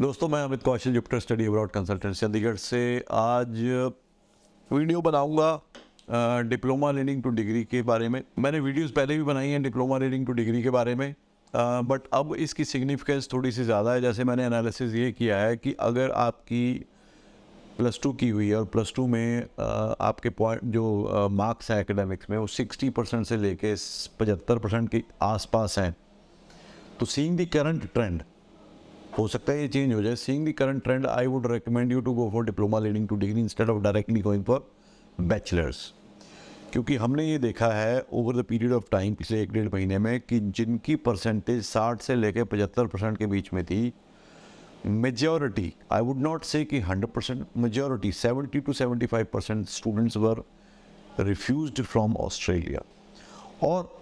दोस्तों मैं Amit Kaushal Jupiter study abroad consultant Chandigarh से आज वीडियो बनाऊँगा डिप्लोमा लीडिंग टू डिग्री के बारे में। मैंने वीडियोस पहले भी बनाई हैं डिप्लोमा लीडिंग टू डिग्री के बारे में बट अब इसकी सिग्निफिकेंस थोड़ी सी ज़्यादा है। जैसे मैंने एनालिसिस ये किया है कि अगर आपकी प्लस टू की हुई है और प्लस टू में आ, आपके पॉइंट जो मार्क्स हैं एकेडमिक्स में वो सिक्सटी परसेंट से लेके पचहत्तर परसेंट के आसपास हैं। तो सीइंग द करंट ट्रेंड हो सकता है ये चेंज हो जाए। Seeing the current trend I would recommend you to go for diploma leading to degree instead of directly going for bachelors क्योंकि हमने ये देखा है over the period of time पिछले एक डेढ़ महीने में, कि जिनकी परसेंटेज साठ से लेकर पचहत्तर परसेंट के बीच में थी majority I would not say कि hundred percent majority seventy two seventy five percent students were refuse from Australia और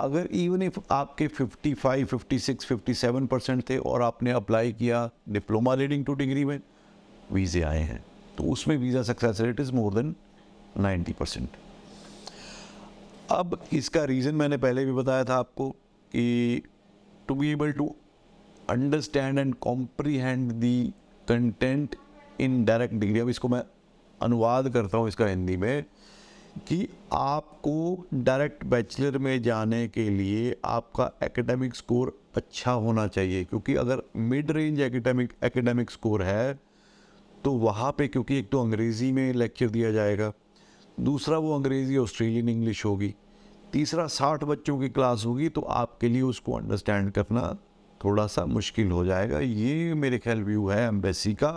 अगर इवन इफ़ आपके 55, 56, 57 परसेंट थे और आपने अप्लाई किया डिप्लोमा लीडिंग टू डिग्री में वीज़े आए हैं तो उसमें visa success rate is more than 90 percent अब इसका रीज़न मैंने पहले भी बताया था आपको कि to be able to understand and comprehend the content in direct degree अब इसको मैं अनुवाद करता हूँ इसका हिंदी में। कि आपको डायरेक्ट बैचलर में जाने के लिए आपका एकेडमिक स्कोर अच्छा होना चाहिए। क्योंकि अगर mid range academic academic score है तो वहाँ पे क्योंकि एक तो अंग्रेज़ी में लेक्चर दिया जाएगा, दूसरा वो अंग्रेज़ी ऑस्ट्रेलियन इंग्लिश होगी, तीसरा साठ बच्चों की क्लास होगी तो आपके लिए उसको अंडरस्टैंड करना थोड़ा सा मुश्किल हो जाएगा। ये मेरे ख्याल व्यू है एम्बेसी का,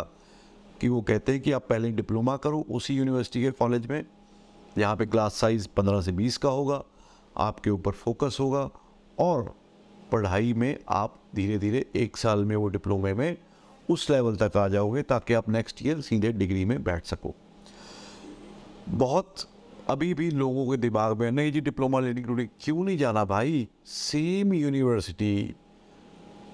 कि वो कहते हैं कि आप पहले डिप्लोमा करो, उसी यूनिवर्सिटी के कॉलेज में यहाँ पे क्लास साइज़ पंद्रह से बीस का होगा, आपके ऊपर फोकस होगा और पढ़ाई में आप धीरे धीरे एक साल में वो डिप्लोमे में उस लेवल तक आ जाओगे ताकि आप नेक्स्ट ईयर सीधे डिग्री में बैठ सको। बहुत अभी भी लोगों के दिमाग में, नहीं जी डिप्लोमा लेने के लिए क्यों नहीं जाना भाई? सेम यूनिवर्सिटी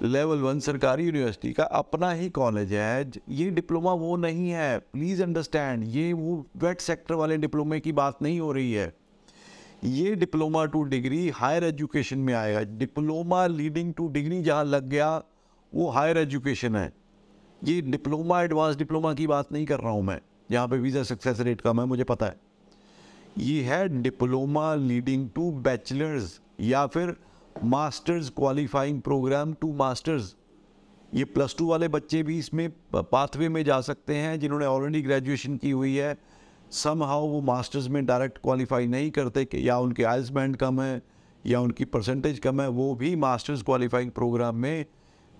लेवल वन सरकारी यूनिवर्सिटी का अपना ही कॉलेज है। ये डिप्लोमा वो नहीं है। प्लीज़ अंडरस्टैंड ये वो वेट सेक्टर वाले डिप्लोमे की बात नहीं हो रही है। ये diploma to degree higher education में आएगा। डिप्लोमा लीडिंग टू डिग्री जहाँ लग गया, वो हायर एजुकेशन है। ये डिप्लोमा एडवांस डिप्लोमा की बात नहीं कर रहा हूँ मैं। जहाँ पे वीज़ा सक्सेस रेट कम है, मुझे पता है। ये है डिप्लोमा लीडिंग टू बैचलर्स या फिर masters qualifying program to masters ये प्लस टू वाले बच्चे भी इसमें पाथवे में जा सकते हैं, जिन्होंने ऑलरेडी ग्रेजुएशन की हुई है। सम हाउ वो मास्टर्स में डायरेक्ट क्वालिफाई नहीं करते कि या उनके आइल्स बैंड कम है, या उनकी परसेंटेज कम है, वो भी मास्टर्स क्वालिफाइंग प्रोग्राम में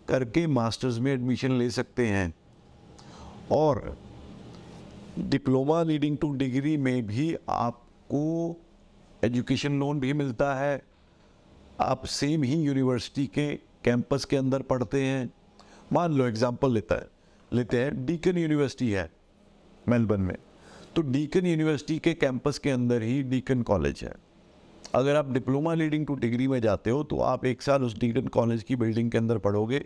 करके मास्टर्स में एडमिशन ले सकते हैं। और डिप्लोमा लीडिंग टू डिग्री में भी आपको एजुकेशन लोन भी मिलता है। आप सेम ही यूनिवर्सिटी के कैंपस के अंदर पढ़ते हैं। मान लो एग्जांपल लेता है, लेते हैं डीकन यूनिवर्सिटी है मेलबर्न में। तो डीकन यूनिवर्सिटी के कैंपस के अंदर ही डीकन कॉलेज है। अगर आप डिप्लोमा लीडिंग टू डिग्री में जाते हो तो आप एक साल उस डीकन कॉलेज की बिल्डिंग के अंदर पढ़ोगे।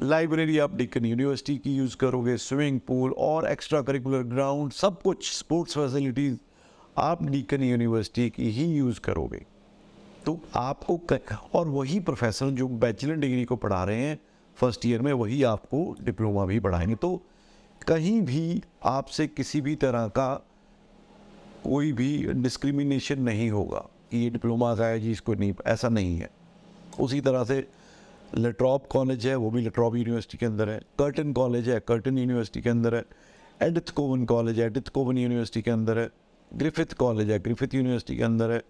लाइब्रेरी आप डिकन यूनिवर्सिटी की यूज़ करोगे स्विमिंग पूल और एक्स्ट्रा करिकुलर ग्राउंड सब कुछ स्पोर्ट्स फैसिलिटीज़ आप डिकन यूनिवर्सिटी की ही यूज़ करोगे। तो आपको और वही प्रोफेसर जो बैचलर डिग्री को पढ़ा रहे हैं फ़र्स्ट ईयर में वही आपको डिप्लोमा भी पढ़ाएँगे। तो कहीं भी आपसे किसी भी तरह का कोई भी डिस्क्रिमिनेशन नहीं होगा कि ये डिप्लोमा का है जी, इसको नहीं, ऐसा नहीं है। उसी तरह से लट्रॉप कॉलेज है, वो भी लट्रॉप यूनिवर्सिटी के अंदर है। कर्टन कॉलेज है कर्टन यूनिवर्सिटी के अंदर है। एडिथ कोवन कॉलेज है एडिथ कोवन यूनिवर्सिटी के अंदर है। ग्रिफिथ कॉलेज है ग्रिफिथ यूनिवर्सिटी के अंदर है।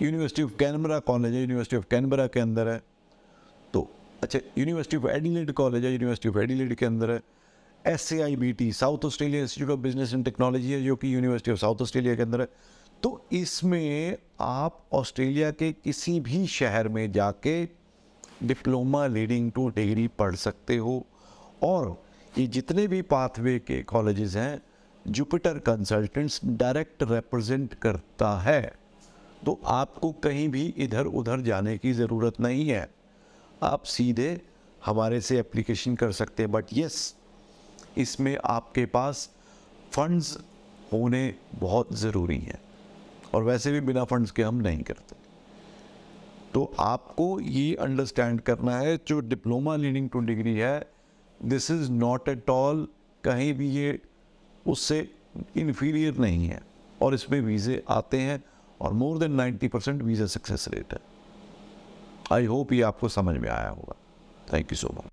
यूनिवर्सिटी ऑफ़ कैनबरा कॉलेज है यूनिवर्सिटी ऑफ़ कैनबरा के अंदर है। तो अच्छा यूनिवर्सिटी ऑफ़ एडिलेड कॉलेज है यूनिवर्सिटी ऑफ़ एडिलेड के अंदर है। S C I B T South Australia Institute of Business and Technology है, जो कि यूनिवर्सिटी ऑफ़ साउथ ऑस्ट्रेलिया के अंदर है। तो इसमें आप ऑस्ट्रेलिया के किसी भी शहर में जाके डिप्लोमा लीडिंग टू डिग्री पढ़ सकते हो। और ये जितने भी पाथवे के कॉलेजेस हैं जुपिटर कंसल्टेंट्स डायरेक्ट रिप्रेजेंट करता है। तो आपको कहीं भी इधर उधर जाने की ज़रूरत नहीं है। आप सीधे हमारे से एप्लीकेशन कर सकते हैं बट यस इसमें आपके पास फंड्स होने बहुत ज़रूरी हैं, और वैसे भी बिना फंड्स के हम नहीं करते। तो आपको ये अंडरस्टैंड करना है, जो डिप्लोमा लीडिंग टू डिग्री है this is not at all कहीं भी ये उससे इन्फीरियर नहीं है, और इसमें वीज़े आते हैं। और more than 90 percent visa success rate है। आई होप ये आपको समझ में आया होगा। Thank you so much